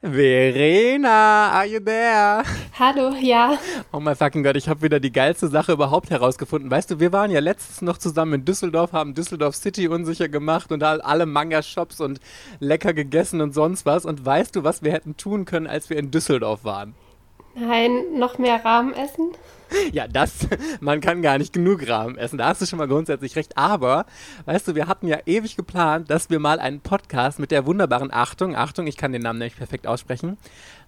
Verena, are you there? Hallo, ja. Oh mein fucking Gott, ich habe wieder die geilste Sache überhaupt herausgefunden. Weißt du, wir waren ja letztens noch zusammen in Düsseldorf, haben Düsseldorf City unsicher gemacht und alle Manga-Shops und lecker gegessen und sonst was. Und weißt du, was wir hätten tun können, als wir in Düsseldorf waren? Nein, noch mehr Rahmen essen? Ja, das, man kann gar nicht genug Rahmen essen. Da hast du schon mal grundsätzlich recht. Aber, weißt du, wir hatten ja ewig geplant, dass wir mal einen Podcast mit der wunderbaren Achtung, Achtung, ich kann den Namen nämlich perfekt aussprechen,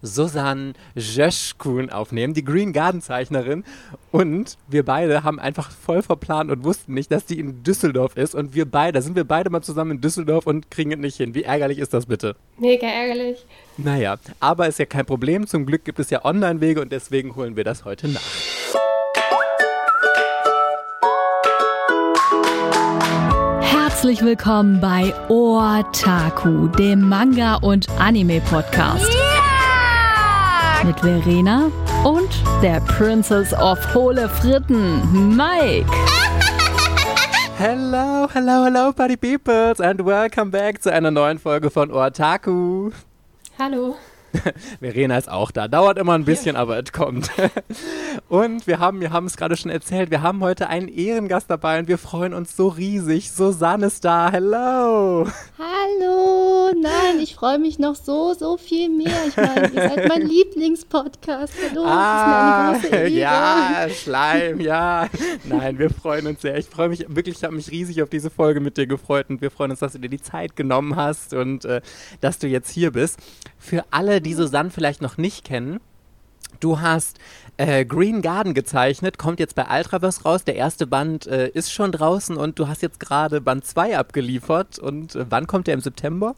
Susanne Jöschkun aufnehmen, die Green Garden Zeichnerin. Und wir beide haben einfach voll verplant und wussten nicht, dass die in Düsseldorf ist. Und wir beide, da sind wir beide mal zusammen in Düsseldorf und kriegen es nicht hin. Wie ärgerlich ist das bitte? Mega ärgerlich. Naja, aber ist ja kein Problem. Zum Glück gibt es ja Online-Wege und deswegen holen wir das heute nach. Herzlich willkommen bei Otaku, dem Manga- und Anime-Podcast. Yeah! Mit Verena und der Princess of Hohle Fritten, Mike. Hello, hello, hello, Party Peoples and welcome back zu einer neuen Folge von Otaku. Hallo. Verena ist auch da. Dauert immer ein bisschen, ja. aber es kommt. Und wir haben, wir haben es gerade schon erzählt, wir haben heute einen Ehrengast dabei und wir freuen uns so riesig. Susanne ist da. Hello. Hallo. Nein, ich freue mich noch so, so viel mehr. Ich meine, ihr seid mein Lieblingspodcast. Hallo. Ah, das ist mir eine große Ehre. Ja, Schleim, ja. Nein, wir freuen uns sehr. Ich freue mich wirklich, ich habe mich riesig auf diese Folge mit dir gefreut und wir freuen uns, dass du dir die Zeit genommen hast und äh, dass du jetzt hier bist. Für alle, die Susanne vielleicht noch nicht kennen, du hast äh, Green Garden gezeichnet, kommt jetzt bei Ultraverse raus. Der erste Band äh, ist schon draußen und du hast jetzt gerade Band 2 abgeliefert. Und äh, wann kommt der im September?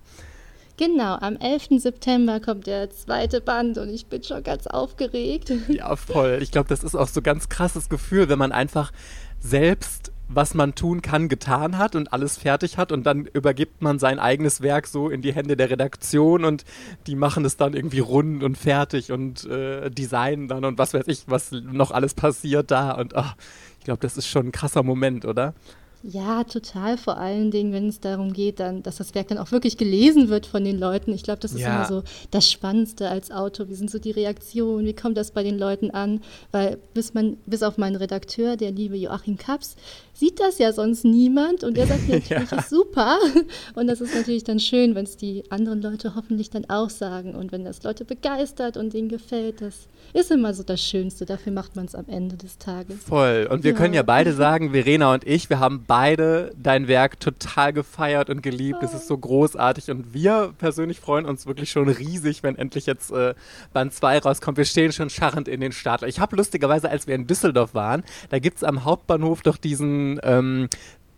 Genau, am 11. September kommt der zweite Band und ich bin schon ganz aufgeregt. Ja, voll. Ich glaube, das ist auch so ein ganz krasses Gefühl, wenn man einfach selbst was man tun kann, getan hat und alles fertig hat und dann übergibt man sein eigenes Werk so in die Hände der Redaktion und die machen es dann irgendwie rund und fertig und äh, designen dann und was weiß ich, was noch alles passiert da und ach, ich glaube, das ist schon ein krasser Moment, oder? Ja, total. Vor allen Dingen, wenn es darum geht, dann, dass das Werk dann auch wirklich gelesen wird von den Leuten. Ich glaube, das ist ja. immer so das Spannendste als Autor. Wie sind so die Reaktionen? Wie kommt das bei den Leuten an? Weil bis, man, bis auf meinen Redakteur, der liebe Joachim Kaps, sieht das ja sonst niemand und der sagt natürlich, ja. ist super. Und das ist natürlich dann schön, wenn es die anderen Leute hoffentlich dann auch sagen und wenn das Leute begeistert und denen gefällt, das ist immer so das Schönste. Dafür macht man es am Ende des Tages. Voll. Und wir ja. können ja beide sagen, Verena und ich, wir haben beide dein Werk total gefeiert und geliebt. Es ist so großartig und wir persönlich freuen uns wirklich schon riesig, wenn endlich jetzt äh, Band 2 rauskommt. Wir stehen schon scharrend in den Start. Ich habe lustigerweise, als wir in Düsseldorf waren, da gibt es am Hauptbahnhof doch diesen ähm,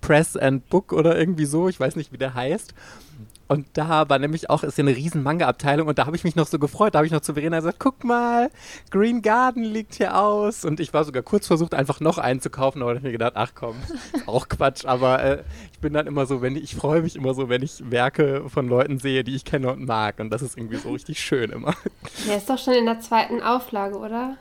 Press and Book oder irgendwie so, ich weiß nicht, wie der heißt. Und da war nämlich auch, ist ja eine riesen Manga-Abteilung und da habe ich mich noch so gefreut. Da habe ich noch zu Verena gesagt, guck mal, Green Garden liegt hier aus. Und ich war sogar kurz versucht, einfach noch einen zu kaufen, aber ich mir gedacht, ach komm, auch Quatsch. Aber äh, ich bin dann immer so, wenn ich, ich freue mich immer so, wenn ich Werke von Leuten sehe, die ich kenne und mag. Und das ist irgendwie so richtig schön immer. Der ist doch schon in der zweiten Auflage, oder?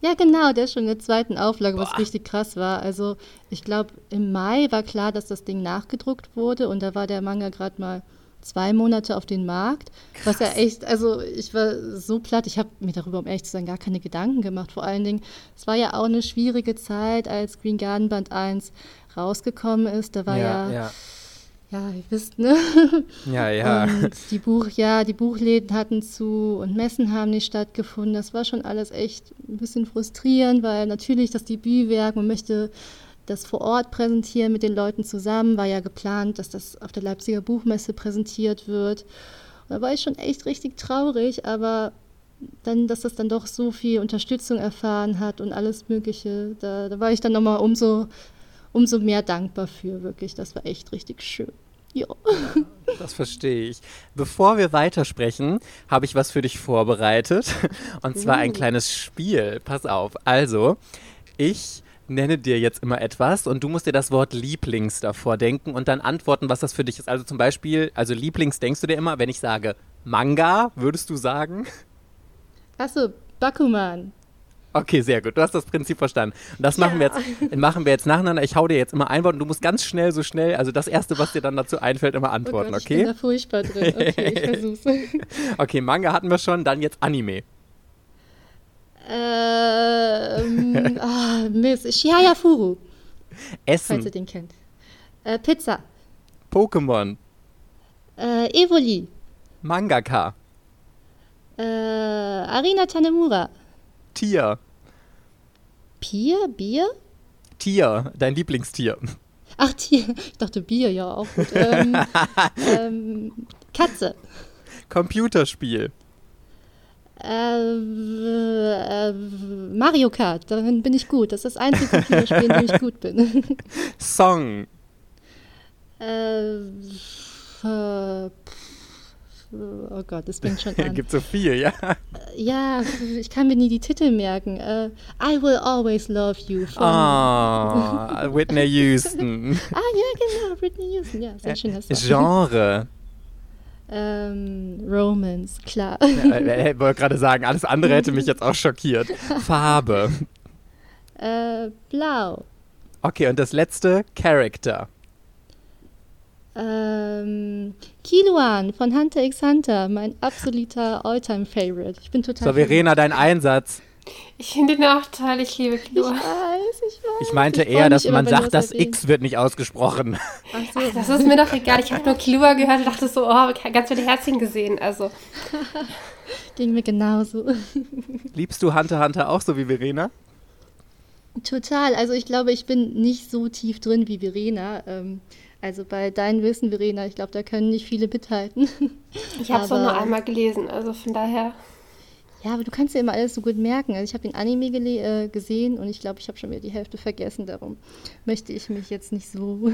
Ja, genau, der ist schon in der zweiten Auflage, was Boah. richtig krass war. Also, ich glaube, im Mai war klar, dass das Ding nachgedruckt wurde und da war der Manga gerade mal zwei Monate auf den Markt. Krass. Was ja echt, also ich war so platt, ich habe mir darüber, um ehrlich zu sein, gar keine Gedanken gemacht. Vor allen Dingen, es war ja auch eine schwierige Zeit, als Green Garden Band 1 rausgekommen ist. Da war ja, ja, ja ja, ihr wisst, ne? Ja, ja. Und die Buch, ja, die Buchläden hatten zu und Messen haben nicht stattgefunden. Das war schon alles echt ein bisschen frustrierend, weil natürlich das Debütwerk, man möchte das vor Ort präsentieren mit den Leuten zusammen, war ja geplant, dass das auf der Leipziger Buchmesse präsentiert wird. Und da war ich schon echt richtig traurig, aber dann, dass das dann doch so viel Unterstützung erfahren hat und alles Mögliche, da, da war ich dann nochmal umso, umso mehr dankbar für, wirklich. Das war echt richtig schön. Ja. Das verstehe ich. Bevor wir weitersprechen, habe ich was für dich vorbereitet. Und zwar ein uh. kleines Spiel. Pass auf. Also, ich nenne dir jetzt immer etwas und du musst dir das Wort Lieblings davor denken und dann antworten, was das für dich ist. Also zum Beispiel, also Lieblings denkst du dir immer, wenn ich sage Manga, würdest du sagen? Achso, Bakuman. Okay, sehr gut. Du hast das Prinzip verstanden. Und das machen, wir jetzt, machen wir jetzt nacheinander. Ich hau dir jetzt immer ein Wort und du musst ganz schnell, so schnell, also das Erste, was dir dann dazu einfällt, immer antworten, oh Gott, okay? Ich bin da furchtbar drin. Okay, ich versuch's. okay, Manga hatten wir schon, dann jetzt Anime. Ähm, ah, Mist. Shiaya Furu, falls ihr Essen, den kennt. Äh, Pizza. Pokémon, Äh, Evoli. Mangaka, Äh, Arina Tanemura. Tier, Bier? Bier? Tier, dein Lieblingstier. Ach, Tier. Ich dachte Bier, ja, auch gut. Ähm, ähm, Katze. Computerspiel, Äh, äh, Mario Kart, darin bin ich gut. Das ist das einzige Computerspiel, in dem ich gut bin. Song, äh, äh, oh Gott, das fängt schon an. gibt so viel, ja. Ja, ich kann mir nie die Titel merken. Äh, I Will Always Love You von. Ah, Whitney Houston. Ah, ja, genau, Britney Houston, ja, sehr Song. Genre. Ähm, Romance, klar. Äh, Ich wollte gerade sagen, alles andere hätte mich jetzt auch schockiert. Farbe. Äh, blau. Okay, und das letzte, Character. Ähm, Kiluan von Hunter x Hunter, mein absoluter Alltime-Favorite. Ich bin total. So, Verena, dein Einsatz. Ich finde den auch toll, ich liebe ich weiß. Ich meinte Ich eher, dass man sagt, das. X wird nicht ausgesprochen. Ach so. Das ist mir doch egal. Ich habe nur Chlor gehört und dachte so, oh, ganz viele Herzchen gesehen. Also, Ging mir genauso. Liebst du Hunter Hunter auch so wie Verena? Total. Also ich glaube, ich bin nicht so tief drin wie Verena. Ähm, also bei deinem Wissen, Verena, ich glaube, da können nicht viele mithalten. ich habe es auch nur einmal gelesen. Also von daher. Ja, aber du kannst dir immer alles so gut merken. Also ich habe den Anime äh, gesehen und ich glaube, ich habe schon wieder die Hälfte vergessen. Darum möchte ich mich jetzt nicht so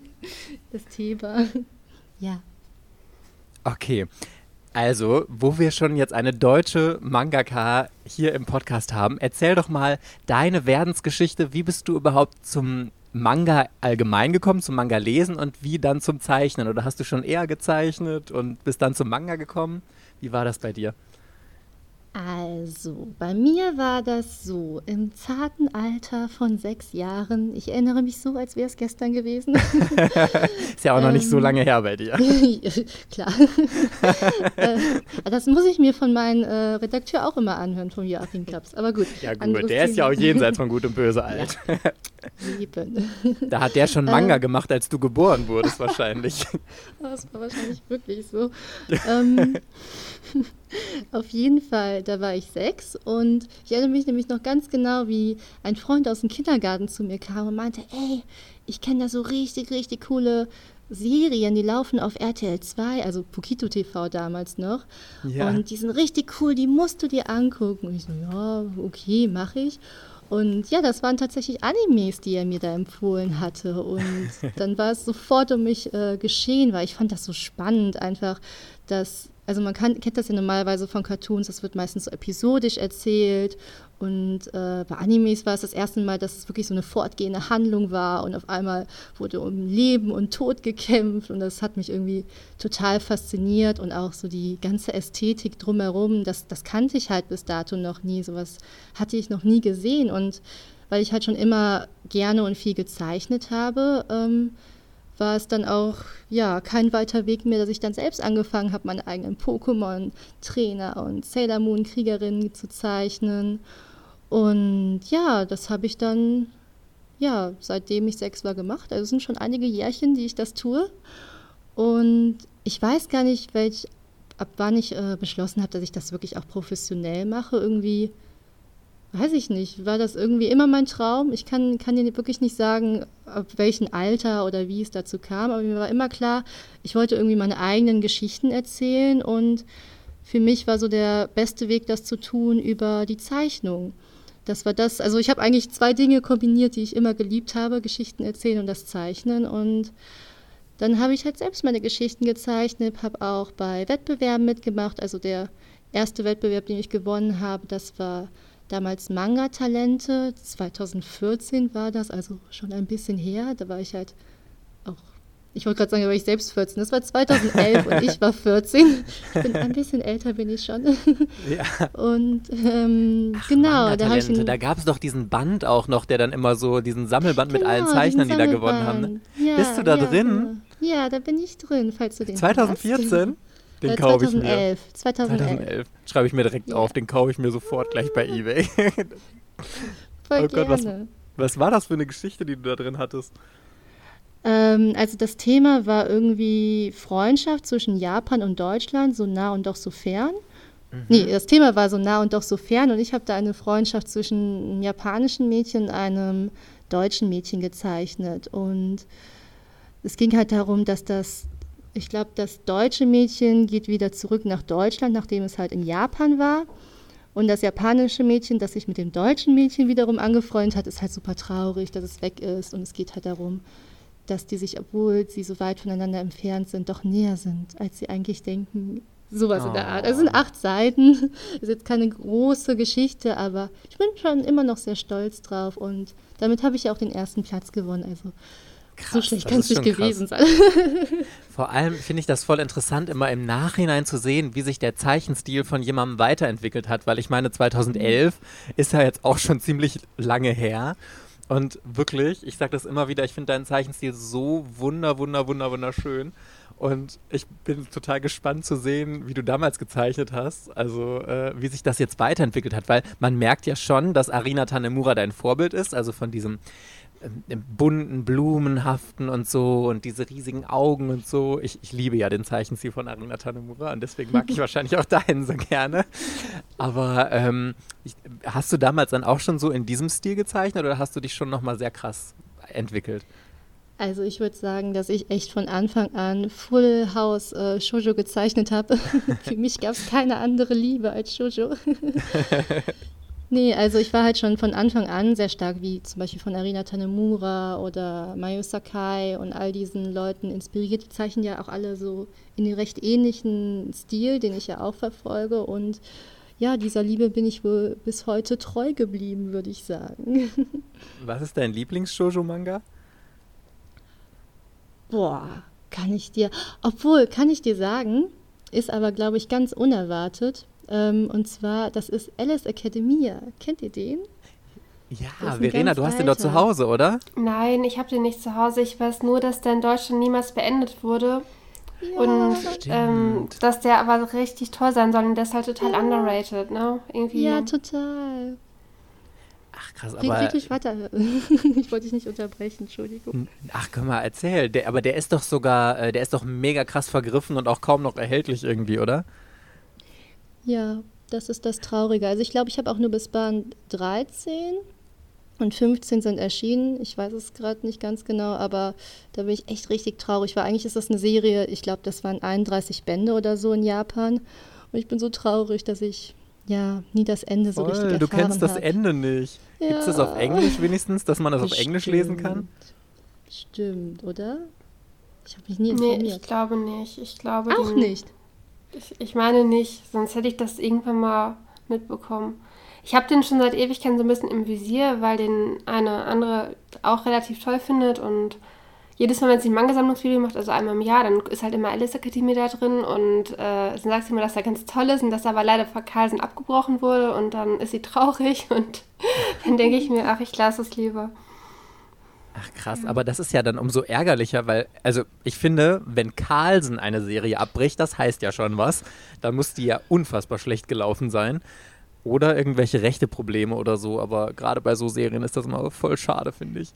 das Thema. Ja. Okay. Also, wo wir schon jetzt eine deutsche Mangaka hier im Podcast haben, erzähl doch mal deine Werdensgeschichte. Wie bist du überhaupt zum Manga allgemein gekommen, zum Manga lesen und wie dann zum Zeichnen? Oder hast du schon eher gezeichnet und bist dann zum Manga gekommen? Wie war das bei dir? Also, bei mir war das so, im zarten Alter von sechs Jahren. Ich erinnere mich so, als wäre es gestern gewesen. Ist ja auch noch nicht so Ähm, lange her bei dir. Klar. äh, das muss ich mir von meinem äh, Redakteur auch immer anhören, vom Joachim Kaps. Aber gut. Ja gut, der ist ja auch Thema. jenseits von Gut und Böse alt. Eben. Da hat der schon Äh. Manga gemacht, als du geboren wurdest wahrscheinlich. Das war wahrscheinlich wirklich so. ähm, auf jeden Fall, da war ich sechs und ich erinnere mich nämlich noch ganz genau, wie ein Freund aus dem Kindergarten zu mir kam und meinte, ey, ich kenne da so richtig, richtig coole Serien, die laufen auf RTL 2, also Pokito TV damals noch. Ja. Und die sind richtig cool, die musst du dir angucken. Und ich so, ja, okay, mache ich. Und ja, das waren tatsächlich Animes, die er mir da empfohlen hatte. Und dann war es sofort um mich äh, geschehen, weil ich fand das so spannend, einfach, dass, also man kann, kennt das ja normalerweise von Cartoons, das wird meistens so episodisch erzählt. Und äh, bei Animes war es das erste Mal, dass es wirklich so eine fortgehende Handlung war und auf einmal wurde um Leben und Tod gekämpft. Und das hat mich irgendwie total fasziniert und auch so die ganze Ästhetik drumherum, das, das kannte ich halt bis dato noch nie, sowas hatte ich noch nie gesehen. Und weil ich halt schon immer gerne und viel gezeichnet habe, ähm, war es dann auch ja kein weiter Weg mehr, dass ich dann selbst angefangen habe, meine eigenen Pokémon-Trainer und Sailor Moon-Kriegerinnen zu zeichnen. Und ja, das habe ich dann, ja, seitdem ich sechs war gemacht. Also es sind schon einige Jährchen, die ich das tue. Und ich weiß gar nicht, welch, ab wann ich äh, beschlossen habe, dass ich das wirklich auch professionell mache. Irgendwie, weiß ich nicht, war das irgendwie immer mein Traum. Ich kann, kann dir wirklich nicht sagen, ab welchem Alter oder wie es dazu kam, aber mir war immer klar, ich wollte irgendwie meine eigenen Geschichten erzählen und für mich war so der beste Weg, das zu tun, über die Zeichnung. Das war das, also ich habe eigentlich zwei Dinge kombiniert, die ich immer geliebt habe, Geschichten erzählen und das Zeichnen. Und dann habe ich halt selbst meine Geschichten gezeichnet, habe auch bei Wettbewerben mitgemacht. Also der erste Wettbewerb, den ich gewonnen habe, das war damals Manga-Talente. 2014 war das, also schon ein bisschen her. Da war ich halt auch ich wollte gerade sagen, da war ich selbst 14. Das war 2011 und ich war 14. Ich bin ein bisschen älter, bin ich schon. Ja. Und ähm, Ach, genau, da habe ich. Da gab es doch diesen Band auch noch, der dann immer so, diesen Sammelband genau, mit allen genau, Zeichnern, die da gewonnen haben. Ne? Ja, Bist du da ja, drin? Ja, da bin ich drin, falls du den 2014? Den äh, kaufe ich mir. 2011. 2011. Schreibe ich mir direkt ja. auf, den kaufe ich mir sofort gleich bei Ebay. Voll oh Gott, was, was war das für eine Geschichte, die du da drin hattest? Ähm, also das Thema war irgendwie Freundschaft zwischen Japan und Deutschland, so nah und doch so fern. Mhm. Nee, das Thema war so nah und doch so fern und ich habe da eine Freundschaft zwischen einem japanischen Mädchen und einem deutschen Mädchen gezeichnet. Und es ging halt darum, dass das, ich glaube, das deutsche Mädchen geht wieder zurück nach Deutschland, nachdem es halt in Japan war. Und das japanische Mädchen, das sich mit dem deutschen Mädchen wiederum angefreundet hat, ist halt super traurig, dass es weg ist. Und es geht halt darum, dass die sich, obwohl sie so weit voneinander entfernt sind, doch näher sind, als sie eigentlich denken. Sowas oh. in der Art. Es sind acht Seiten. Es ist jetzt keine große Geschichte, aber ich bin schon immer noch sehr stolz drauf und damit habe ich auch den ersten Platz gewonnen. Also Krass, so schlecht kann es nicht gewesen krass. sein. Vor allem finde ich das voll interessant, immer im Nachhinein zu sehen, wie sich der Zeichenstil von jemandem weiterentwickelt hat, weil ich meine, 2011 ist ja jetzt auch schon ziemlich lange her. Und wirklich, ich sage das immer wieder, ich finde deinen Zeichenstil so wunder, wunder, wunder, wunderschön. Und ich bin total gespannt zu sehen, wie du damals gezeichnet hast, also äh, wie sich das jetzt weiterentwickelt hat, weil man merkt ja schon, dass Arina Tanemura dein Vorbild ist, also von diesem bunten, blumenhaften und so und diese riesigen Augen und so. Ich, ich liebe ja den Zeichenstil von Arina Tanemura und deswegen mag ich wahrscheinlich auch deinen so gerne. Aber ähm, ich, hast du damals dann auch schon so in diesem Stil gezeichnet oder hast du dich schon nochmal sehr krass entwickelt? Also ich würde sagen, dass ich echt von Anfang an Full House äh, Shoujo gezeichnet habe. Für mich gab es keine andere Liebe als Shoujo. Nee, also ich war halt schon von Anfang an sehr stark, wie zum Beispiel von Arina Tanemura oder Mayu Sakai und all diesen Leuten inspiriert. Die zeichnen ja auch alle so in den recht ähnlichen Stil, den ich ja auch verfolge. Und ja, dieser Liebe bin ich wohl bis heute treu geblieben, würde ich sagen. Was ist dein Lieblings-Shoujo-Manga? Boah, kann ich dir. Obwohl, kann ich dir sagen, ist aber, glaube ich, ganz unerwartet. Ähm, und zwar, das ist Alice Academia. Kennt ihr den? Ja, Verena, du hast den doch zu Hause, oder? Nein, ich habe den nicht zu Hause. Ich weiß nur, dass der in Deutschland niemals beendet wurde. Ja, und ähm, dass der aber richtig toll sein soll und der ist halt total ja. underrated, ne? Irgendwie. Ja, total. Ach krass, aber. Wirklich weiter. ich wollte dich nicht unterbrechen, Entschuldigung. Ach, komm mal, erzähl. Der, aber der ist doch sogar, äh, der ist doch mega krass vergriffen und auch kaum noch erhältlich irgendwie, oder? Ja, das ist das Traurige. Also ich glaube, ich habe auch nur bis Band 13 und 15 sind erschienen. Ich weiß es gerade nicht ganz genau, aber da bin ich echt richtig traurig, weil eigentlich ist das eine Serie, ich glaube, das waren 31 Bände oder so in Japan. Und ich bin so traurig, dass ich ja nie das Ende Voll, so richtig erfahren Du kennst das hab. Ende nicht. Ja. Gibt es das auf Englisch wenigstens, dass man das Bestimmt. auf Englisch lesen kann? Stimmt, oder? Ich habe mich nie informiert. Nee, ich glaube nicht. Ich glaube auch nicht. Ich, ich meine nicht, sonst hätte ich das irgendwann mal mitbekommen. Ich habe den schon seit Ewigkeiten so ein bisschen im Visier, weil den eine andere auch relativ toll findet und jedes Mal, wenn sie ein Manga-Sammlungsvideo macht, also einmal im Jahr, dann ist halt immer Alice Academy da drin und äh, dann sagt sie mir, dass er ganz toll ist und dass er aber leider von Carlsen abgebrochen wurde und dann ist sie traurig und dann denke ich mir, ach, ich lasse es lieber. Ach krass, aber das ist ja dann umso ärgerlicher, weil, also ich finde, wenn Carlsen eine Serie abbricht, das heißt ja schon was, dann muss die ja unfassbar schlecht gelaufen sein. Oder irgendwelche rechte Probleme oder so, aber gerade bei so Serien ist das immer voll schade, finde ich.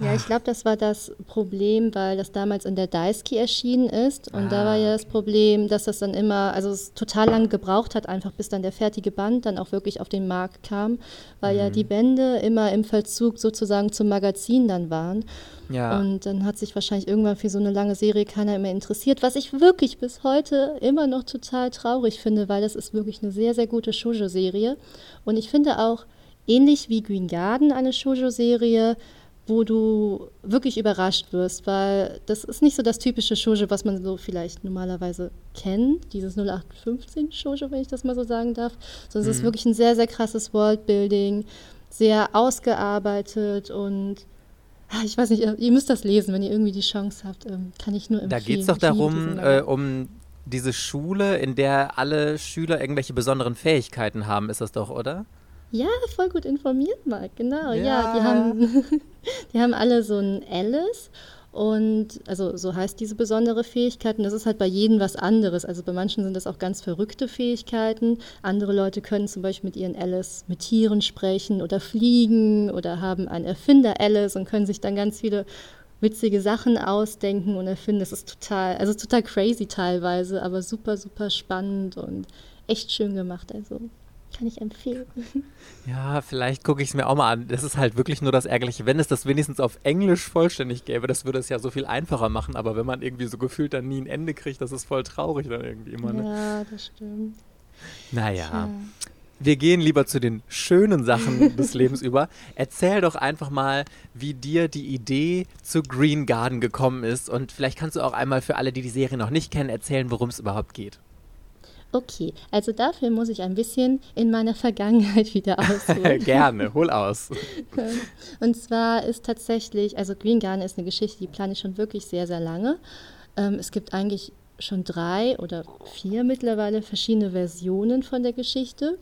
Ja, ich glaube, das war das Problem, weil das damals in der Daisuke erschienen ist. Und ah, da war ja das Problem, dass das dann immer, also es total lange gebraucht hat, einfach bis dann der fertige Band dann auch wirklich auf den Markt kam, weil mhm. ja die Bände immer im Vollzug sozusagen zum Magazin dann waren. Ja. Und dann hat sich wahrscheinlich irgendwann für so eine lange Serie keiner mehr interessiert, was ich wirklich bis heute immer noch total traurig finde, weil das ist wirklich eine sehr, sehr gute Shoujo-Serie. Und ich finde auch, ähnlich wie Green Garden, eine Shoujo-Serie, wo du wirklich überrascht wirst, weil das ist nicht so das typische Shoujo, was man so vielleicht normalerweise kennt, dieses 0815 Shoujo, wenn ich das mal so sagen darf, sondern mhm. es ist mhm. wirklich ein sehr, sehr krasses Worldbuilding, sehr ausgearbeitet und Ah, ich weiß nicht, ihr müsst das lesen, wenn ihr irgendwie die Chance habt. Ähm, kann ich nur empfehlen. Da geht es doch darum, äh, um diese Schule, in der alle Schüler irgendwelche besonderen Fähigkeiten haben, ist das doch, oder? Ja, voll gut informiert, Marc, genau. Ja, ja die, haben, die haben alle so ein Alice und also so heißt diese besondere Fähigkeit. Und das ist halt bei jedem was anderes. Also bei manchen sind das auch ganz verrückte Fähigkeiten. Andere Leute können zum Beispiel mit ihren Alice mit Tieren sprechen oder fliegen oder haben einen Erfinder Alice und können sich dann ganz viele witzige Sachen ausdenken und erfinden. Das ist total, also total crazy teilweise, aber super, super spannend und echt schön gemacht. Also kann ich empfehlen. Ja, vielleicht gucke ich es mir auch mal an. Das ist halt wirklich nur das Ärgerliche. Wenn es das wenigstens auf Englisch vollständig gäbe, das würde es ja so viel einfacher machen. Aber wenn man irgendwie so gefühlt dann nie ein Ende kriegt, das ist voll traurig dann irgendwie immer. Ne? Ja, das stimmt. Naja. Ja. Wir gehen lieber zu den schönen Sachen des Lebens über. Erzähl doch einfach mal, wie dir die Idee zu Green Garden gekommen ist. Und vielleicht kannst du auch einmal für alle, die die Serie noch nicht kennen, erzählen, worum es überhaupt geht. Okay, also dafür muss ich ein bisschen in meiner Vergangenheit wieder ausholen. Gerne, hol aus. Und zwar ist tatsächlich, also Green Garden ist eine Geschichte, die plane ich schon wirklich sehr, sehr lange. Ähm, es gibt eigentlich schon drei oder vier mittlerweile verschiedene Versionen von der Geschichte.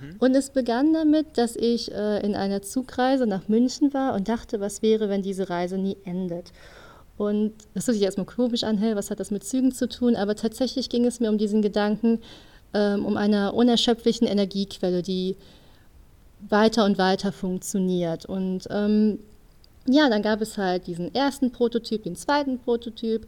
Mhm. Und es begann damit, dass ich äh, in einer Zugreise nach München war und dachte, was wäre, wenn diese Reise nie endet. Und das hört sich erstmal komisch an, hey, was hat das mit Zügen zu tun? Aber tatsächlich ging es mir um diesen Gedanken, ähm, um eine unerschöpflichen Energiequelle, die weiter und weiter funktioniert. Und ähm, ja, dann gab es halt diesen ersten Prototyp, den zweiten Prototyp,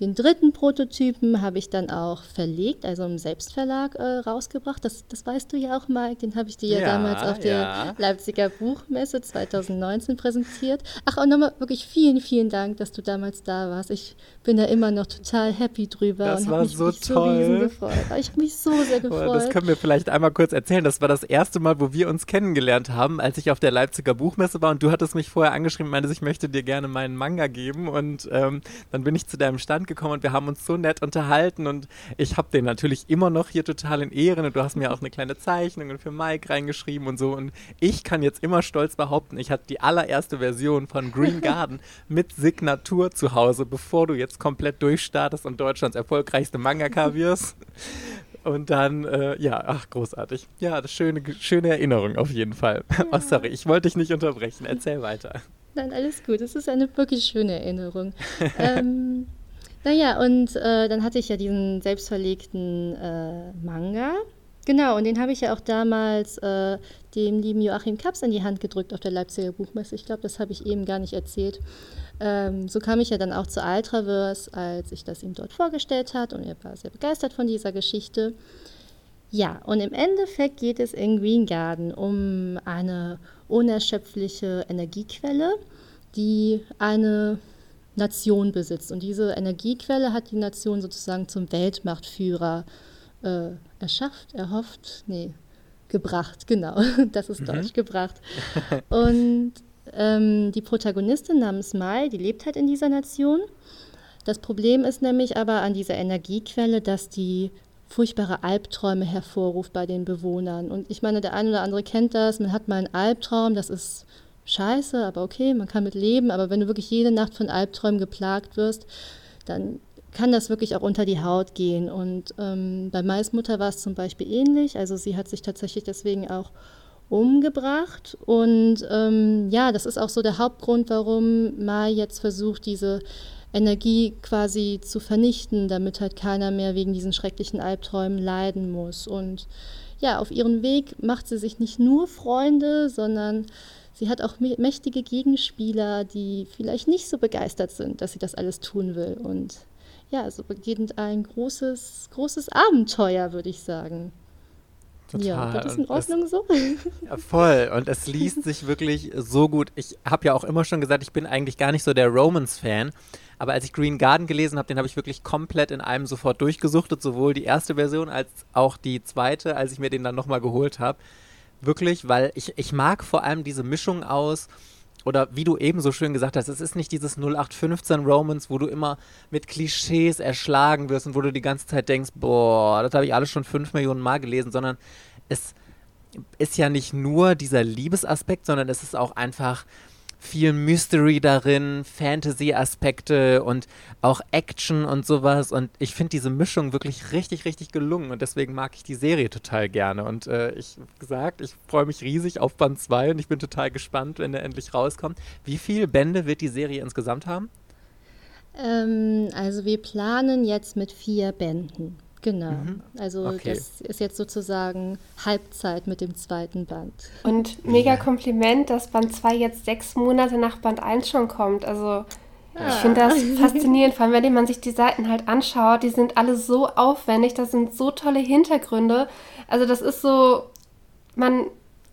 den dritten Prototypen habe ich dann auch verlegt, also im Selbstverlag äh, rausgebracht. Das, das weißt du ja auch, Mike. Den habe ich dir ja, ja, damals auf der ja. Leipziger Buchmesse 2019 präsentiert. Ach, und nochmal wirklich vielen, vielen Dank, dass du damals da warst. Ich bin da immer noch total happy drüber das und habe mich, so toll. so gefreut. Ich habe mich so sehr gefreut. Das können wir vielleicht einmal kurz erzählen. Das war das erste Mal, wo wir uns kennengelernt haben, als ich auf der Leipziger Buchmesse war und du hattest mich vorher angeschrieben und meinte, ich möchte dir gerne meinen Manga geben und ähm, dann bin ich zu deinem Stand gekommen und wir haben uns so nett unterhalten und ich habe den natürlich immer noch hier total in Ehren und du hast mir auch eine kleine Zeichnung für Mike reingeschrieben und so und ich kann jetzt immer stolz behaupten, ich hatte die allererste Version von Green Garden mit Signatur zu Hause, bevor du jetzt komplett durchstartest und Deutschlands erfolgreichste Mangaka wirst. Und dann, äh, ja, ach, großartig. Ja, das schöne, schöne Erinnerung auf jeden Fall. Ja. Oh, sorry, ich wollte dich nicht unterbrechen. Erzähl weiter. Nein, alles gut. Es ist eine wirklich schöne Erinnerung. ähm, naja, und äh, dann hatte ich ja diesen selbstverlegten äh, Manga. Genau, und den habe ich ja auch damals äh, dem lieben Joachim Kaps in die Hand gedrückt auf der Leipziger Buchmesse. Ich glaube, das habe ich eben gar nicht erzählt. Ähm, so kam ich ja dann auch zu Altraverse, als ich das ihm dort vorgestellt hat und er war sehr begeistert von dieser Geschichte. Ja, und im Endeffekt geht es in Green Garden um eine unerschöpfliche Energiequelle, die eine Nation besitzt. Und diese Energiequelle hat die Nation sozusagen zum Weltmachtführer äh, erschafft, erhofft, nee, gebracht, genau, das ist mhm. Deutsch, gebracht. Und ähm, die Protagonistin namens Mai, die lebt halt in dieser Nation. Das Problem ist nämlich aber an dieser Energiequelle, dass die furchtbare Albträume hervorruft bei den Bewohnern. Und ich meine, der eine oder andere kennt das, man hat mal einen Albtraum, das ist scheiße, aber okay, man kann mit leben. Aber wenn du wirklich jede Nacht von Albträumen geplagt wirst, dann kann das wirklich auch unter die Haut gehen. Und ähm, bei Mais Mutter war es zum Beispiel ähnlich. Also sie hat sich tatsächlich deswegen auch umgebracht. Und ähm, ja, das ist auch so der Hauptgrund, warum Mai jetzt versucht, diese Energie quasi zu vernichten, damit halt keiner mehr wegen diesen schrecklichen Albträumen leiden muss. Und ja, auf ihrem Weg macht sie sich nicht nur Freunde, sondern sie hat auch mächtige Gegenspieler, die vielleicht nicht so begeistert sind, dass sie das alles tun will. Und ja, so beginnt ein großes, großes Abenteuer, würde ich sagen. Total. Ja, das ist in Ordnung es, so. Ja, voll. Und es liest sich wirklich so gut. Ich habe ja auch immer schon gesagt, ich bin eigentlich gar nicht so der Romans-Fan. Aber als ich Green Garden gelesen habe, den habe ich wirklich komplett in einem sofort durchgesuchtet. Sowohl die erste Version als auch die zweite, als ich mir den dann nochmal geholt habe. Wirklich, weil ich, ich mag vor allem diese Mischung aus, oder wie du eben so schön gesagt hast, es ist nicht dieses 0815 Romans, wo du immer mit Klischees erschlagen wirst und wo du die ganze Zeit denkst, boah, das habe ich alles schon fünf Millionen Mal gelesen, sondern es ist ja nicht nur dieser Liebesaspekt, sondern es ist auch einfach viel Mystery darin, Fantasy-Aspekte und auch Action und sowas. Und ich finde diese Mischung wirklich richtig, richtig gelungen. Und deswegen mag ich die Serie total gerne. Und äh, ich gesagt, ich freue mich riesig auf Band 2 und ich bin total gespannt, wenn der endlich rauskommt. Wie viele Bände wird die Serie insgesamt haben? Ähm, also wir planen jetzt mit vier Bänden. Genau. Mhm. Also okay. das ist jetzt sozusagen Halbzeit mit dem zweiten Band. Und mega Kompliment, dass Band 2 jetzt sechs Monate nach Band 1 schon kommt. Also ja. ich finde das faszinierend, vor allem wenn man sich die Seiten halt anschaut, die sind alle so aufwendig, das sind so tolle Hintergründe. Also das ist so, man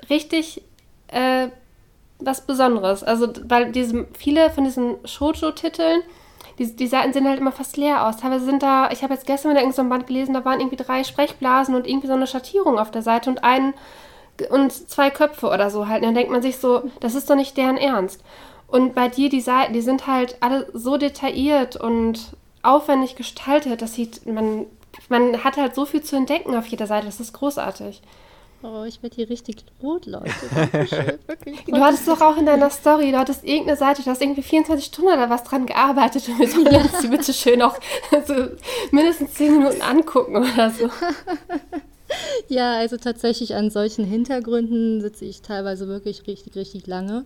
richtig äh, was Besonderes. Also weil diese, viele von diesen Shoujo-Titeln, die, die Seiten sehen halt immer fast leer aus. Teilweise sind da, ich habe jetzt gestern wieder irgendein so Band gelesen, da waren irgendwie drei Sprechblasen und irgendwie so eine Schattierung auf der Seite und ein und zwei Köpfe oder so halt. Und dann denkt man sich so, das ist doch nicht deren Ernst. Und bei dir, die Seiten, die sind halt alle so detailliert und aufwendig gestaltet, dass sieht, man, man hat halt so viel zu entdecken auf jeder Seite. Das ist großartig. Oh, ich werde hier richtig rot, Leute. Wirklich, du hattest doch auch in deiner Story, du hattest irgendeine Seite, du hast irgendwie 24 Stunden oder was dran gearbeitet und wir sollen uns die bitte schön auch so mindestens 10 Minuten angucken oder so. Ja, also tatsächlich an solchen Hintergründen sitze ich teilweise wirklich richtig, richtig lange.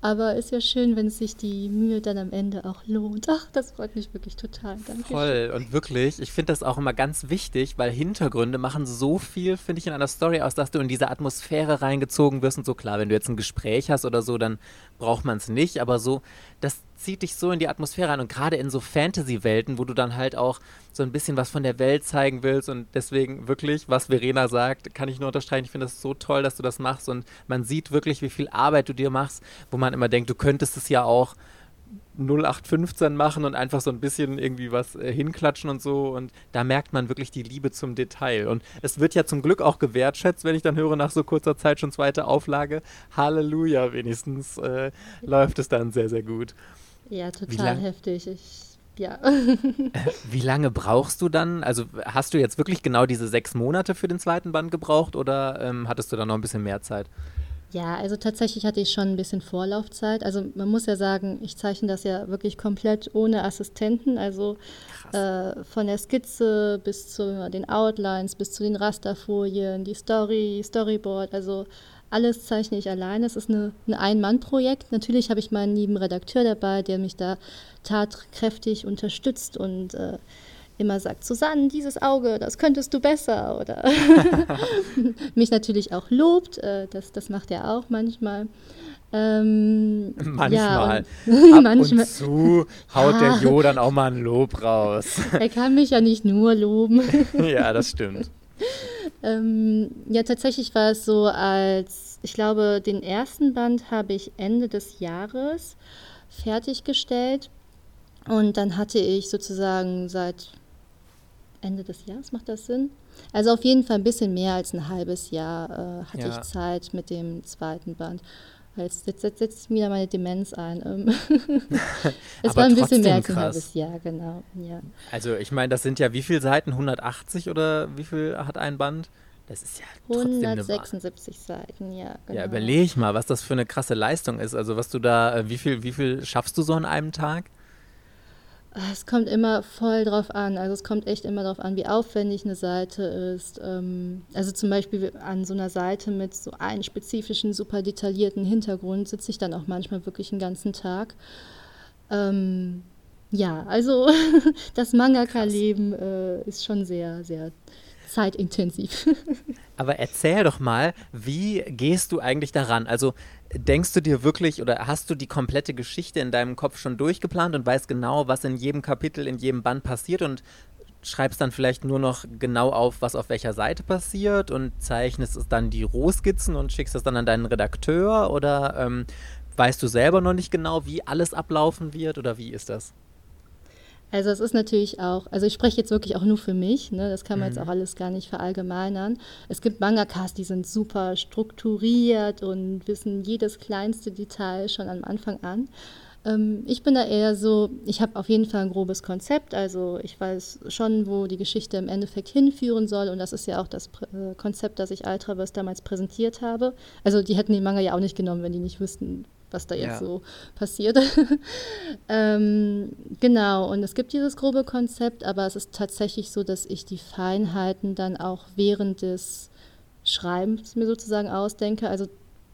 Aber ist ja schön, wenn sich die Mühe dann am Ende auch lohnt. Ach, das freut mich wirklich total. Danke. Voll und wirklich, ich finde das auch immer ganz wichtig, weil Hintergründe machen so viel, finde ich, in einer Story aus, dass du in diese Atmosphäre reingezogen wirst und so. Klar, wenn du jetzt ein Gespräch hast oder so, dann braucht man es nicht, aber so, das zieht dich so in die Atmosphäre ein und gerade in so Fantasy-Welten, wo du dann halt auch so ein bisschen was von der Welt zeigen willst und deswegen wirklich, was Verena sagt, kann ich nur unterstreichen. Ich finde das so toll, dass du das machst und man sieht wirklich, wie viel Arbeit du dir machst, wo man immer denkt, du könntest es ja auch 0815 machen und einfach so ein bisschen irgendwie was äh, hinklatschen und so. Und da merkt man wirklich die Liebe zum Detail. Und es wird ja zum Glück auch gewertschätzt, wenn ich dann höre, nach so kurzer Zeit schon zweite Auflage. Halleluja, wenigstens äh, läuft es dann sehr, sehr gut. Ja, total heftig. Ich, ja. Wie lange brauchst du dann? Also hast du jetzt wirklich genau diese sechs Monate für den zweiten Band gebraucht oder ähm, hattest du da noch ein bisschen mehr Zeit? Ja, also tatsächlich hatte ich schon ein bisschen Vorlaufzeit. Also man muss ja sagen, ich zeichne das ja wirklich komplett ohne Assistenten. Also äh, von der Skizze bis zu den Outlines, bis zu den Rasterfolien, die Story, Storyboard. Also alles zeichne ich alleine. Es ist eine, ein Ein-Mann-Projekt. Natürlich habe ich meinen lieben Redakteur dabei, der mich da tatkräftig unterstützt und äh, immer sagt, Susanne, dieses Auge, das könntest du besser. Oder mich natürlich auch lobt, äh, das, das macht er auch manchmal. Ähm, manchmal. Ja, Ab manchmal. und zu haut ah. der Jo dann auch mal ein Lob raus. er kann mich ja nicht nur loben. ja, das stimmt. ähm, ja, tatsächlich war es so, als ich glaube, den ersten Band habe ich Ende des Jahres fertiggestellt. Und dann hatte ich sozusagen seit Ende des Jahres, macht das Sinn? Also auf jeden Fall ein bisschen mehr als ein halbes Jahr äh, hatte ja. ich Zeit mit dem zweiten Band. Jetzt, jetzt, jetzt setzt mir meine Demenz ein. Ähm. es war ein bisschen mehr als ein halbes Jahr, genau. Ja. Also ich meine, das sind ja wie viele Seiten? 180 oder wie viel hat ein Band? Das ist ja trotzdem 176 Seiten, ja. Genau. Ja, überlege mal, was das für eine krasse Leistung ist. Also was du da, äh, wie viel, wie viel schaffst du so an einem Tag? Es kommt immer voll drauf an. Also es kommt echt immer drauf an, wie aufwendig eine Seite ist. Ähm, also zum Beispiel an so einer Seite mit so einem spezifischen, super detaillierten Hintergrund sitze ich dann auch manchmal wirklich einen ganzen Tag. Ähm, ja, also das Mangaka-Leben äh, ist schon sehr, sehr zeitintensiv. Aber erzähl doch mal, wie gehst du eigentlich daran? Also denkst du dir wirklich oder hast du die komplette Geschichte in deinem Kopf schon durchgeplant und weißt genau, was in jedem Kapitel, in jedem Band passiert und schreibst dann vielleicht nur noch genau auf, was auf welcher Seite passiert und zeichnest dann die Rohskizzen und schickst das dann an deinen Redakteur oder ähm, weißt du selber noch nicht genau, wie alles ablaufen wird oder wie ist das? Also es ist natürlich auch, also ich spreche jetzt wirklich auch nur für mich, ne? das kann man mhm. jetzt auch alles gar nicht verallgemeinern. Es gibt Mangakas, die sind super strukturiert und wissen jedes kleinste Detail schon am Anfang an. Ähm, ich bin da eher so, ich habe auf jeden Fall ein grobes Konzept, also ich weiß schon, wo die Geschichte im Endeffekt hinführen soll und das ist ja auch das äh, Konzept, das ich Ultraverse damals präsentiert habe. Also die hätten den Manga ja auch nicht genommen, wenn die nicht wüssten, was da jetzt Ja. so passiert. ähm, genau, und es gibt dieses grobe Konzept, aber es ist tatsächlich so, dass ich die Feinheiten dann auch während des Schreibens mir sozusagen ausdenke. Also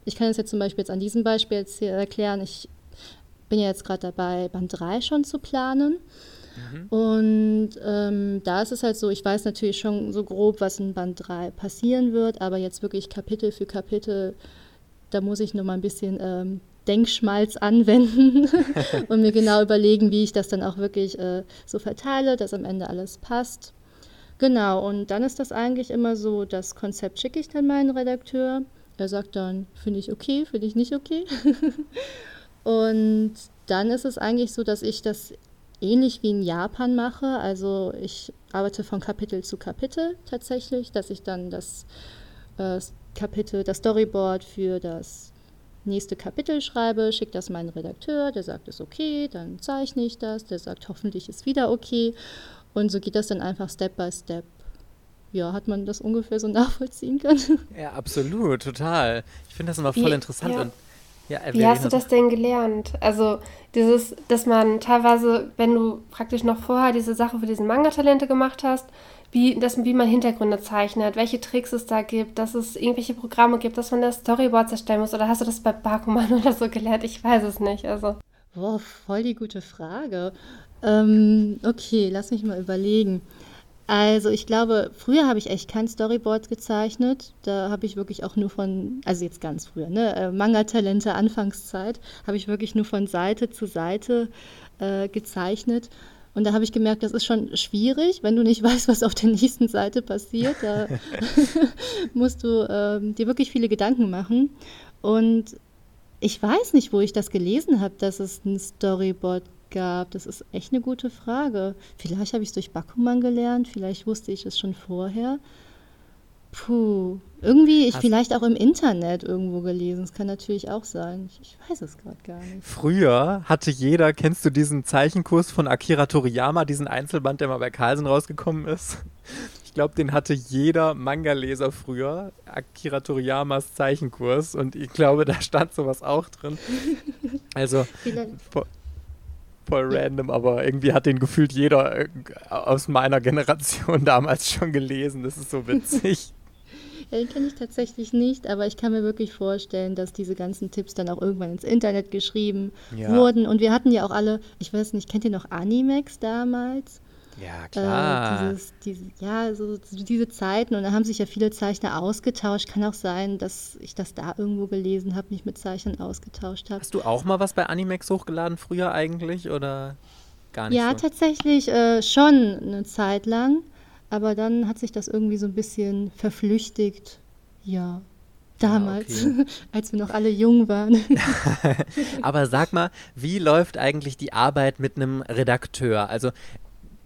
ich kann es jetzt zum Beispiel jetzt an diesem Beispiel jetzt hier erklären. Ich bin ja jetzt gerade dabei, Band 3 schon zu planen. Und ähm, da ist es halt so, ich weiß natürlich schon so grob, was in Band 3 passieren wird, aber jetzt wirklich Kapitel für Kapitel, da muss ich noch mal ein bisschen ähm, Denkschmalz anwenden und mir genau überlegen, wie ich das dann auch wirklich äh, so verteile, dass am Ende alles passt. Genau, und dann ist das eigentlich immer so, das Konzept schicke ich dann meinen Redakteur. Er sagt dann, finde ich okay, finde ich nicht okay. und dann ist es eigentlich so, dass ich das ähnlich wie in Japan mache. Also ich arbeite von Kapitel zu Kapitel tatsächlich, dass ich dann das äh, Kapitel, das Storyboard für das nächste Kapitel schreibe, schicke das meinen Redakteur, der sagt, ist okay, dann zeichne ich das, der sagt, hoffentlich ist wieder okay. Und so geht das dann einfach Step by Step. Ja, hat man das ungefähr so nachvollziehen können? Ja, absolut, total. Ich finde das immer voll Wie- interessant. ja. Und, ja, äh, Wie hast du das denn gelernt? Also dieses, dass man teilweise, wenn du praktisch noch vorher diese Sache für diesen Manga-Talente gemacht hast, wie, dass, wie man Hintergründe zeichnet, welche Tricks es da gibt, dass es irgendwelche Programme gibt, dass man das Storyboard erstellen muss, oder hast du das bei Bakuman oder so gelernt? Ich weiß es nicht. Also Boah, voll die gute Frage. Ähm, okay, lass mich mal überlegen. Also ich glaube, früher habe ich echt kein Storyboard gezeichnet. Da habe ich wirklich auch nur von, also jetzt ganz früher, ne, äh, Manga-Talente Anfangszeit, habe ich wirklich nur von Seite zu Seite äh, gezeichnet. Und da habe ich gemerkt, das ist schon schwierig, wenn du nicht weißt, was auf der nächsten Seite passiert. Da musst du ähm, dir wirklich viele Gedanken machen. Und ich weiß nicht, wo ich das gelesen habe, dass es ein Storyboard gab. Das ist echt eine gute Frage. Vielleicht habe ich es durch Bakuman gelernt, vielleicht wusste ich es schon vorher. Puh, irgendwie, ich Hast- vielleicht auch im Internet irgendwo gelesen. Das kann natürlich auch sein. Ich, ich weiß es gerade gar nicht. Früher hatte jeder, kennst du diesen Zeichenkurs von Akira Toriyama, diesen Einzelband, der mal bei Carlsen rausgekommen ist? Ich glaube, den hatte jeder Manga-Leser früher, Akira Toriyamas Zeichenkurs. Und ich glaube, da stand sowas auch drin. Also voll random, aber irgendwie hat den gefühlt jeder äh, aus meiner Generation damals schon gelesen. Das ist so witzig. Ja, den kenne ich tatsächlich nicht, aber ich kann mir wirklich vorstellen, dass diese ganzen Tipps dann auch irgendwann ins Internet geschrieben Ja. wurden. Und wir hatten ja auch alle, ich weiß nicht, kennt ihr noch Animex damals? Ja, Äh, klar. dieses, diese, ja, so, so diese Zeiten und da haben sich ja viele Zeichner ausgetauscht. Kann auch sein, dass ich das da irgendwo gelesen habe, mich mit Zeichnern ausgetauscht habe. Hast du auch mal was bei Animex hochgeladen früher eigentlich oder gar nicht Ja, so? tatsächlich äh, schon eine Zeit lang, aber dann hat sich das irgendwie so ein bisschen verflüchtigt. Ja, damals, okay. als wir noch alle jung waren. Aber sag mal, wie läuft eigentlich die Arbeit mit einem Redakteur? Also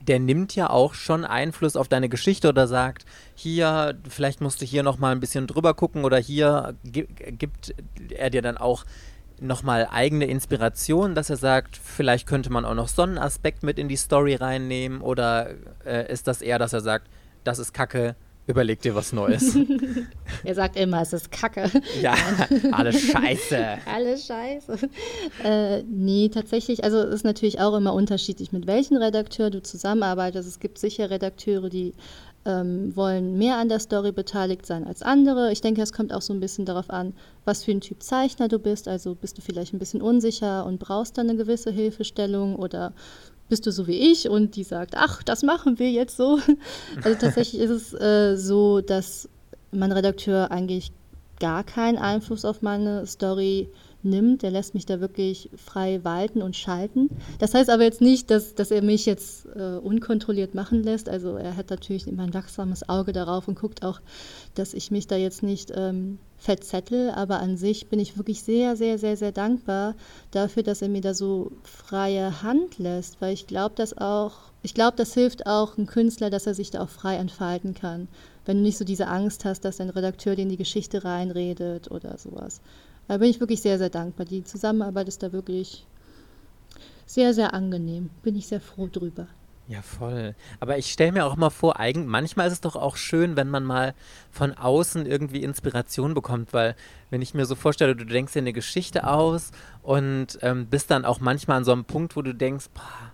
der nimmt ja auch schon Einfluss auf deine Geschichte oder sagt, hier, vielleicht musst du hier nochmal ein bisschen drüber gucken oder hier gi- gibt er dir dann auch nochmal eigene Inspiration, dass er sagt, vielleicht könnte man auch noch so einen Aspekt mit in die Story reinnehmen oder äh, ist das eher, dass er sagt, das ist Kacke, überleg dir was Neues. er sagt immer, es ist Kacke. ja, alles scheiße. Alles scheiße. Äh, nee, tatsächlich, also es ist natürlich auch immer unterschiedlich, mit welchem Redakteur du zusammenarbeitest. Es gibt sicher Redakteure, die ähm, wollen mehr an der Story beteiligt sein als andere. Ich denke, es kommt auch so ein bisschen darauf an, was für ein Typ Zeichner du bist. Also bist du vielleicht ein bisschen unsicher und brauchst dann eine gewisse Hilfestellung oder bist du so wie ich und die sagt, ach, das machen wir jetzt so. Also tatsächlich ist es äh, so, dass mein Redakteur eigentlich gar keinen Einfluss auf meine Story nimmt. Der lässt mich da wirklich frei walten und schalten. Das heißt aber jetzt nicht, dass, dass er mich jetzt äh, unkontrolliert machen lässt. Also er hat natürlich immer ein wachsames Auge darauf und guckt auch, dass ich mich da jetzt nicht ähm, verzettel. Aber an sich bin ich wirklich sehr, sehr, sehr, sehr dankbar dafür, dass er mir da so freie Hand lässt. Weil ich glaube, dass auch, ich glaube, das hilft auch einem Künstler, dass er sich da auch frei entfalten kann. Wenn du nicht so diese Angst hast, dass dein Redakteur dir in die Geschichte reinredet oder sowas. Da bin ich wirklich sehr, sehr dankbar. Die Zusammenarbeit ist da wirklich sehr, sehr angenehm. Bin ich sehr froh drüber. Ja, voll. Aber ich stelle mir auch immer vor, eigen, manchmal ist es doch auch schön, wenn man mal von außen irgendwie Inspiration bekommt, weil wenn ich mir so vorstelle, du denkst dir eine Geschichte aus und ähm, bist dann auch manchmal an so einem Punkt, wo du denkst, boah,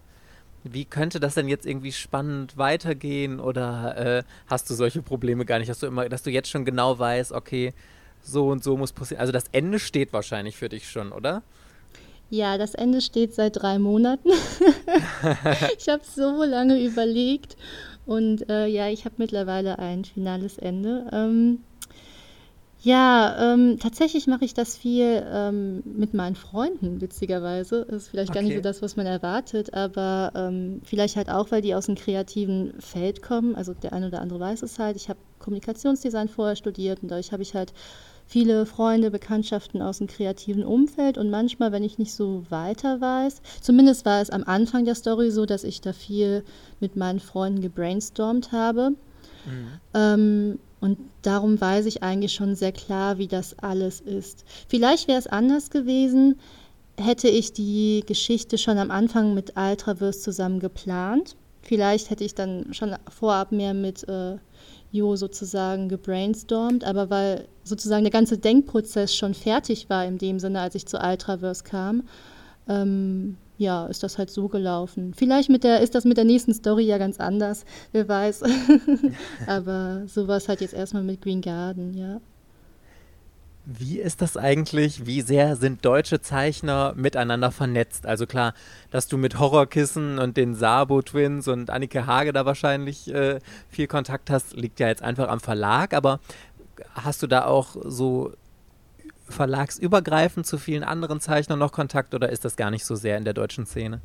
wie könnte das denn jetzt irgendwie spannend weitergehen oder äh, hast du solche Probleme gar nicht, dass du immer, dass du jetzt schon genau weißt, okay, so und so muss passieren. Also das Ende steht wahrscheinlich für dich schon, oder? Ja, das Ende steht seit drei Monaten. ich habe so lange überlegt und äh, ja, ich habe mittlerweile ein finales Ende. Ähm, ja, ähm, tatsächlich mache ich das viel ähm, mit meinen Freunden, witzigerweise. Das ist vielleicht okay. gar nicht so das, was man erwartet, aber ähm, vielleicht halt auch, weil die aus einem kreativen Feld kommen. Also der eine oder andere weiß es halt. Ich habe Kommunikationsdesign vorher studiert und dadurch habe ich halt viele Freunde, Bekanntschaften aus dem kreativen Umfeld und manchmal, wenn ich nicht so weiter weiß, zumindest war es am Anfang der Story so, dass ich da viel mit meinen Freunden gebrainstormt habe. Mhm. Ähm, und darum weiß ich eigentlich schon sehr klar, wie das alles ist. Vielleicht wäre es anders gewesen, hätte ich die Geschichte schon am Anfang mit Ultraverse zusammen geplant. Vielleicht hätte ich dann schon vorab mehr mit äh, Jo sozusagen gebrainstormt, aber weil sozusagen der ganze Denkprozess schon fertig war in dem Sinne, als ich zu Ultraverse kam, ähm, ja, ist das halt so gelaufen. Vielleicht mit der, ist das mit der nächsten Story ja ganz anders, wer weiß. aber so war es halt jetzt erstmal mit Green Garden, ja. Wie ist das eigentlich? Wie sehr sind deutsche Zeichner miteinander vernetzt? Also klar, dass du mit Horrorkissen und den Sabo Twins und Annike Hage da wahrscheinlich äh, viel Kontakt hast, liegt ja jetzt einfach am Verlag, aber hast du da auch so verlagsübergreifend zu vielen anderen Zeichnern noch Kontakt oder ist das gar nicht so sehr in der deutschen Szene?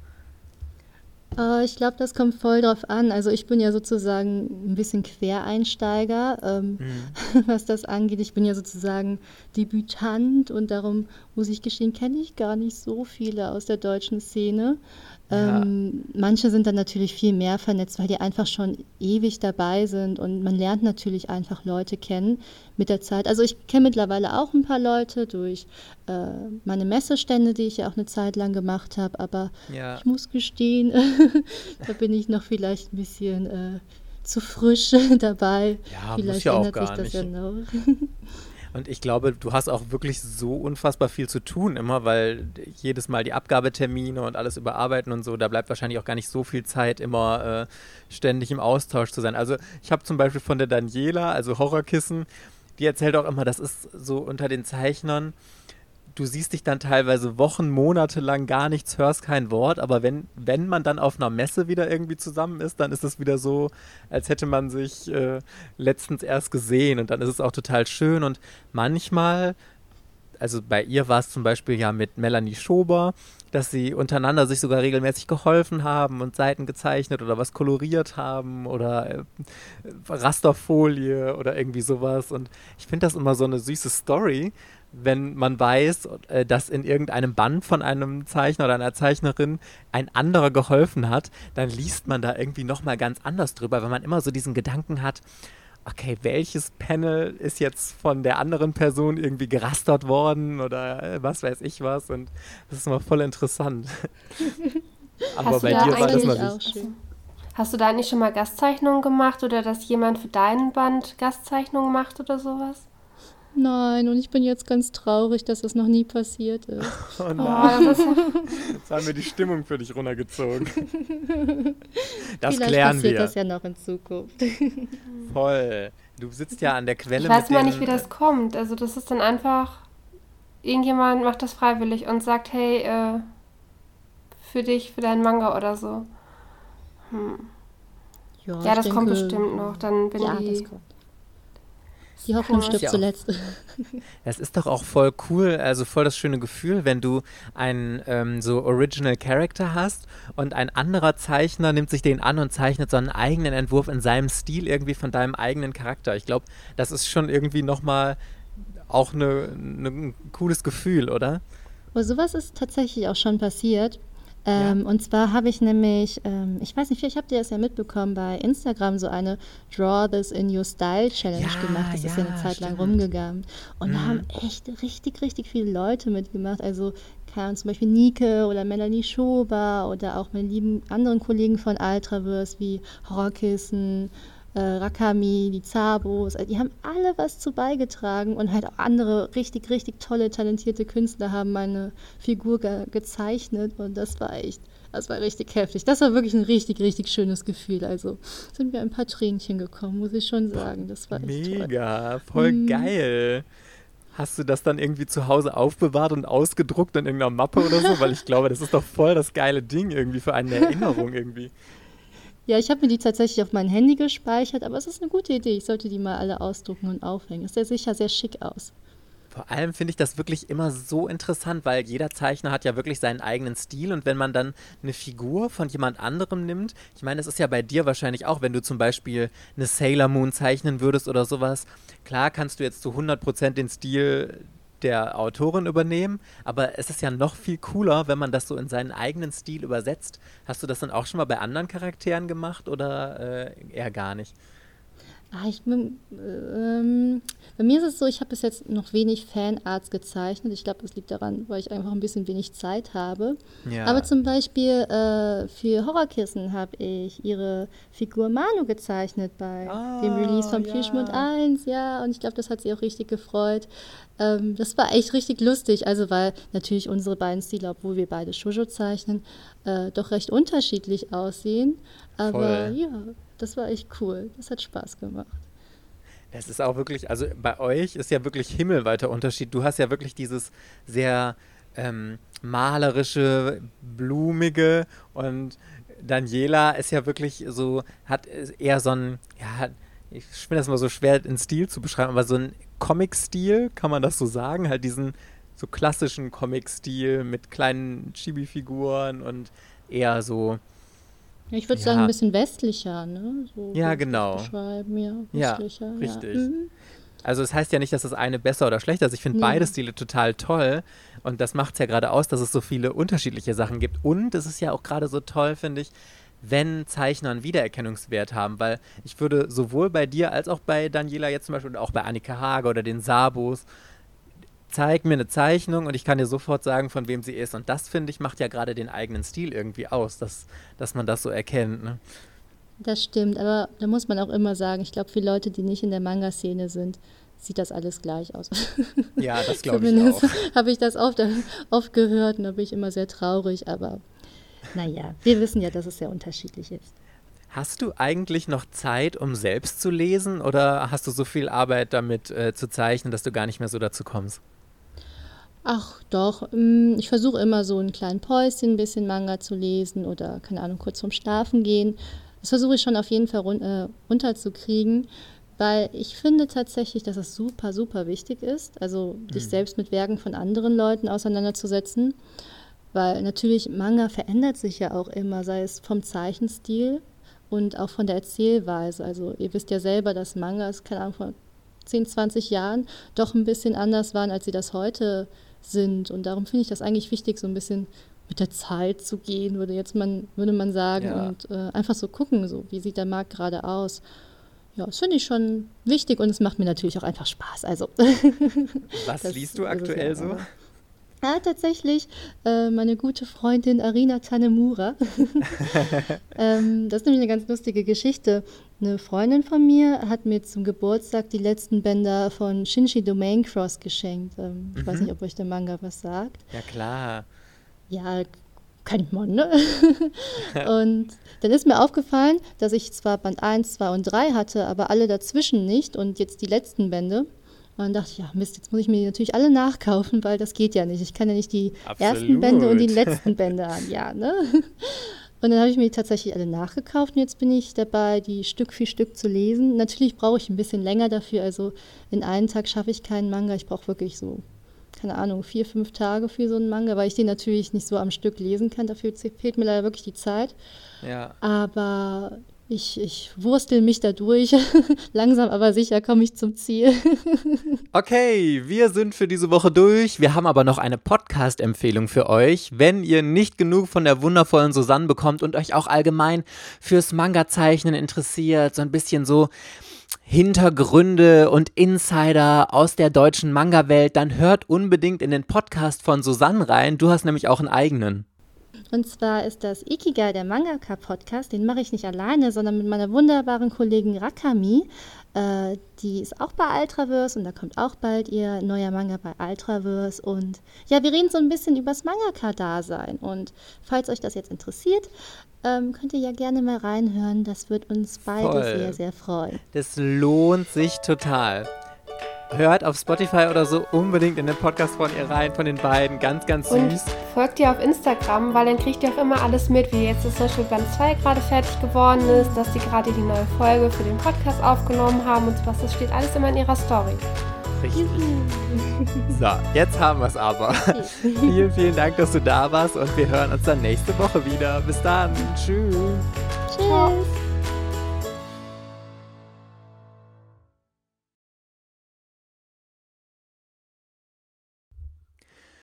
Äh, ich glaube, das kommt voll drauf an. Also ich bin ja sozusagen ein bisschen Quereinsteiger, ähm, mhm. was das angeht. Ich bin ja sozusagen Debütant und darum muss ich gestehen, kenne ich gar nicht so viele aus der deutschen Szene. Ähm, Manche sind dann natürlich viel mehr vernetzt, weil die einfach schon ewig dabei sind und man lernt natürlich einfach Leute kennen mit der Zeit. Also ich kenne mittlerweile auch ein paar Leute durch äh, meine Messestände, die ich ja auch eine Zeit lang gemacht habe, aber ja. ich muss gestehen, da bin ich noch vielleicht ein bisschen äh, zu frisch dabei. Ja, vielleicht ja ändert sich das nicht. ja noch. Und ich glaube, du hast auch wirklich so unfassbar viel zu tun immer, weil jedes Mal die Abgabetermine und alles überarbeiten und so, da bleibt wahrscheinlich auch gar nicht so viel Zeit, immer äh, ständig im Austausch zu sein. Also ich habe zum Beispiel von der Daniela, also Horrorkissen, die erzählt auch immer, das ist so unter den Zeichnern, du siehst dich dann teilweise Wochen, Monate lang gar nichts, hörst kein Wort, aber wenn, wenn man dann auf einer Messe wieder irgendwie zusammen ist, dann ist es wieder so, als hätte man sich äh, letztens erst gesehen und dann ist es auch total schön und manchmal, also bei ihr war es zum Beispiel ja mit Melanie Schober, dass sie untereinander sich sogar regelmäßig geholfen haben und Seiten gezeichnet oder was koloriert haben oder äh, Rasterfolie oder irgendwie sowas. Und ich finde das immer so eine süße Story, wenn man weiß, äh, dass in irgendeinem Band von einem Zeichner oder einer Zeichnerin ein anderer geholfen hat, dann liest man da irgendwie nochmal ganz anders drüber, wenn man immer so diesen Gedanken hat, okay, welches Panel ist jetzt von der anderen Person irgendwie gerastert worden oder äh, was weiß ich was und das ist immer voll interessant. Aber bei dir war das mal auch schön. Hast du da eigentlich schon mal Gastzeichnungen gemacht oder dass jemand für deinen Band Gastzeichnungen macht oder sowas? Nein, und ich bin jetzt ganz traurig, dass das noch nie passiert ist. Oh nein. Oh, jetzt haben wir die Stimmung für dich runtergezogen. Das Vielleicht klären passiert wir. das ja noch in Zukunft. Voll. Du sitzt ja an der Quelle. Ich weiß mal nicht, wie das kommt. Also das ist dann einfach, irgendjemand macht das freiwillig und sagt, hey, äh, für dich, für deinen Manga oder so. Hm. Ja, ja das denke, kommt bestimmt noch. Dann bin ja, die die Hoffnung stirbt ja zuletzt. Es ist doch auch voll cool, also voll das schöne Gefühl, wenn du einen ähm, so Original Character hast und ein anderer Zeichner nimmt sich den an und zeichnet so einen eigenen Entwurf in seinem Stil irgendwie von deinem eigenen Charakter. Ich glaube, das ist schon irgendwie nochmal auch ne, ne, ein cooles Gefühl, oder? Aber sowas ist tatsächlich auch schon passiert. Ähm, ja. Und zwar habe ich nämlich, ähm, ich weiß nicht, vielleicht habt ihr das ja mitbekommen, bei Instagram so eine Draw This in Your Style Challenge ja, gemacht. Das ja, ist ja eine Zeit stimmt. lang rumgegangen. Und mhm. da haben echt richtig, richtig viele Leute mitgemacht. Also kam zum Beispiel Nike oder Melanie Schober oder auch meine lieben anderen Kollegen von Ultraverse wie Horrorkissen, äh, Rakami, die Zabos, die haben alle was zu beigetragen und halt auch andere richtig, richtig tolle, talentierte Künstler haben meine Figur ge gezeichnet und das war echt, das war richtig heftig. Das war wirklich ein richtig, richtig schönes Gefühl. Also sind mir ein paar Tränchen gekommen, muss ich schon sagen. Das war echt Mega, toll. voll mhm. geil. Hast du das dann irgendwie zu Hause aufbewahrt und ausgedruckt in irgendeiner Mappe oder so? Weil ich glaube, das ist doch voll das geile Ding irgendwie für eine Erinnerung irgendwie. Ja, ich habe mir die tatsächlich auf mein Handy gespeichert, aber es ist eine gute Idee. Ich sollte die mal alle ausdrucken und aufhängen. Es sieht sicher sehr schick aus. Vor allem finde ich das wirklich immer so interessant, weil jeder Zeichner hat ja wirklich seinen eigenen Stil und wenn man dann eine Figur von jemand anderem nimmt, ich meine, es ist ja bei dir wahrscheinlich auch, wenn du zum Beispiel eine Sailor Moon zeichnen würdest oder sowas, klar kannst du jetzt zu 100% den Stil der Autorin übernehmen, aber es ist ja noch viel cooler, wenn man das so in seinen eigenen Stil übersetzt. Hast du das dann auch schon mal bei anderen Charakteren gemacht oder äh, eher gar nicht? Ah, ich bin, ähm, bei mir ist es so, ich habe bis jetzt noch wenig Fanarts gezeichnet. Ich glaube, das liegt daran, weil ich einfach ein bisschen wenig Zeit habe. Ja. Aber zum Beispiel äh, für Horrorkissen habe ich ihre Figur Manu gezeichnet bei ah, dem Release von ja. Plüschmund 1. Ja, und ich glaube, das hat sie auch richtig gefreut. Ähm, das war echt richtig lustig, also weil natürlich unsere beiden Stile, obwohl wir beide Shoujo zeichnen, äh, doch recht unterschiedlich aussehen. Aber Voll. ja, das war echt cool. Das hat Spaß gemacht. Es ist auch wirklich, also bei euch ist ja wirklich himmelweiter Unterschied. Du hast ja wirklich dieses sehr ähm, malerische, blumige und Daniela ist ja wirklich so, hat eher so ein, ja, ich finde das mal so schwer in Stil zu beschreiben, aber so ein Comic-Stil, kann man das so sagen? Halt diesen so klassischen Comic-Stil mit kleinen Chibi-Figuren und eher so, ich würde ja. sagen, ein bisschen westlicher, ne? So ja, genau. Beschreiben, ja, westlicher. Ja, richtig. Ja. Mhm. Also es das heißt ja nicht, dass das eine besser oder schlechter ist. Ich finde beide Stile total toll. Und das macht es ja gerade aus, dass es so viele unterschiedliche Sachen gibt. Und es ist ja auch gerade so toll, finde ich, wenn Zeichner einen Wiedererkennungswert haben. Weil ich würde sowohl bei dir als auch bei Daniela jetzt zum Beispiel und auch bei Annika Hage oder den Sabos zeig mir eine Zeichnung und ich kann dir sofort sagen, von wem sie ist. Und das, finde ich, macht ja gerade den eigenen Stil irgendwie aus, dass, dass man das so erkennt. Ne? Das stimmt, aber da muss man auch immer sagen, ich glaube, für Leute, die nicht in der Manga-Szene sind, sieht das alles gleich aus. Ja, das glaube ich auch. habe ich das oft, oft gehört und da bin ich immer sehr traurig, aber naja, wir wissen ja, dass es sehr unterschiedlich ist. Hast du eigentlich noch Zeit, um selbst zu lesen oder hast du so viel Arbeit damit äh, zu zeichnen, dass du gar nicht mehr so dazu kommst? Ach doch, mm, ich versuche immer so einen kleinen Päuschen, ein bisschen Manga zu lesen oder, keine Ahnung, kurz vorm Schlafen gehen. Das versuche ich schon auf jeden Fall run äh, runterzukriegen, weil ich finde tatsächlich, dass es super, super wichtig ist, also mhm. dich selbst mit Werken von anderen Leuten auseinanderzusetzen. Weil natürlich Manga verändert sich ja auch immer, sei es vom Zeichenstil und auch von der Erzählweise. Also ihr wisst ja selber, dass Mangas, keine Ahnung, vor 10, 20 Jahren doch ein bisschen anders waren, als sie das heute sind. Und darum finde ich das eigentlich wichtig, so ein bisschen mit der Zeit zu gehen, würde jetzt man, würde man sagen. Ja. Und äh, einfach so gucken, so wie sieht der Markt gerade aus. Ja, das finde ich schon wichtig und es macht mir natürlich auch einfach Spaß. Also. Was das, liest du aktuell so? Ja, tatsächlich äh, meine gute Freundin Arina Tanemura. ähm, das ist nämlich eine ganz lustige Geschichte. Eine Freundin von mir hat mir zum Geburtstag die letzten Bänder von Shinji Domain Cross geschenkt. Ähm, ich mhm. weiß nicht, ob euch der Manga was sagt. Ja, klar. Ja, kennt man, ne? und dann ist mir aufgefallen, dass ich zwar Band 1, 2 und 3 hatte, aber alle dazwischen nicht und jetzt die letzten Bände. Und dann dachte ich, ja Mist, jetzt muss ich mir die natürlich alle nachkaufen, weil das geht ja nicht. Ich kann ja nicht die Absolut. ersten Bände und die letzten Bände an. Ja, ne? Und dann habe ich mir die tatsächlich alle nachgekauft und jetzt bin ich dabei, die Stück für Stück zu lesen. Natürlich brauche ich ein bisschen länger dafür. Also in einem Tag schaffe ich keinen Manga. Ich brauche wirklich so, keine Ahnung, vier, fünf Tage für so einen Manga, weil ich den natürlich nicht so am Stück lesen kann. Dafür fehlt mir leider wirklich die Zeit. Ja. Aber ich, ich wurstel mich da durch. Langsam aber sicher komme ich zum Ziel. okay, wir sind für diese Woche durch. Wir haben aber noch eine Podcast-Empfehlung für euch. Wenn ihr nicht genug von der wundervollen Susanne bekommt und euch auch allgemein fürs Manga-Zeichnen interessiert, so ein bisschen so Hintergründe und Insider aus der deutschen Manga-Welt, dann hört unbedingt in den Podcast von Susanne rein. Du hast nämlich auch einen eigenen. Und zwar ist das Ikigai, der Mangaka-Podcast. Den mache ich nicht alleine, sondern mit meiner wunderbaren Kollegin Rakami. Äh, die ist auch bei Ultraverse und da kommt auch bald ihr neuer Manga bei Ultraverse. Und ja, wir reden so ein bisschen über das Mangaka-Dasein. Und falls euch das jetzt interessiert, ähm, könnt ihr ja gerne mal reinhören. Das wird uns beide Voll. sehr, sehr freuen. Das lohnt sich total hört auf Spotify oder so unbedingt in den Podcast von ihr rein, von den beiden. Ganz, ganz süß. Und folgt ihr auf Instagram, weil dann kriegt ihr auch immer alles mit, wie jetzt das Beispiel Band 2 gerade fertig geworden ist, dass sie gerade die neue Folge für den Podcast aufgenommen haben und was. Das steht alles immer in ihrer Story. Richtig. so, jetzt haben wir es aber. vielen, vielen Dank, dass du da warst und wir hören uns dann nächste Woche wieder. Bis dann. Tschüss.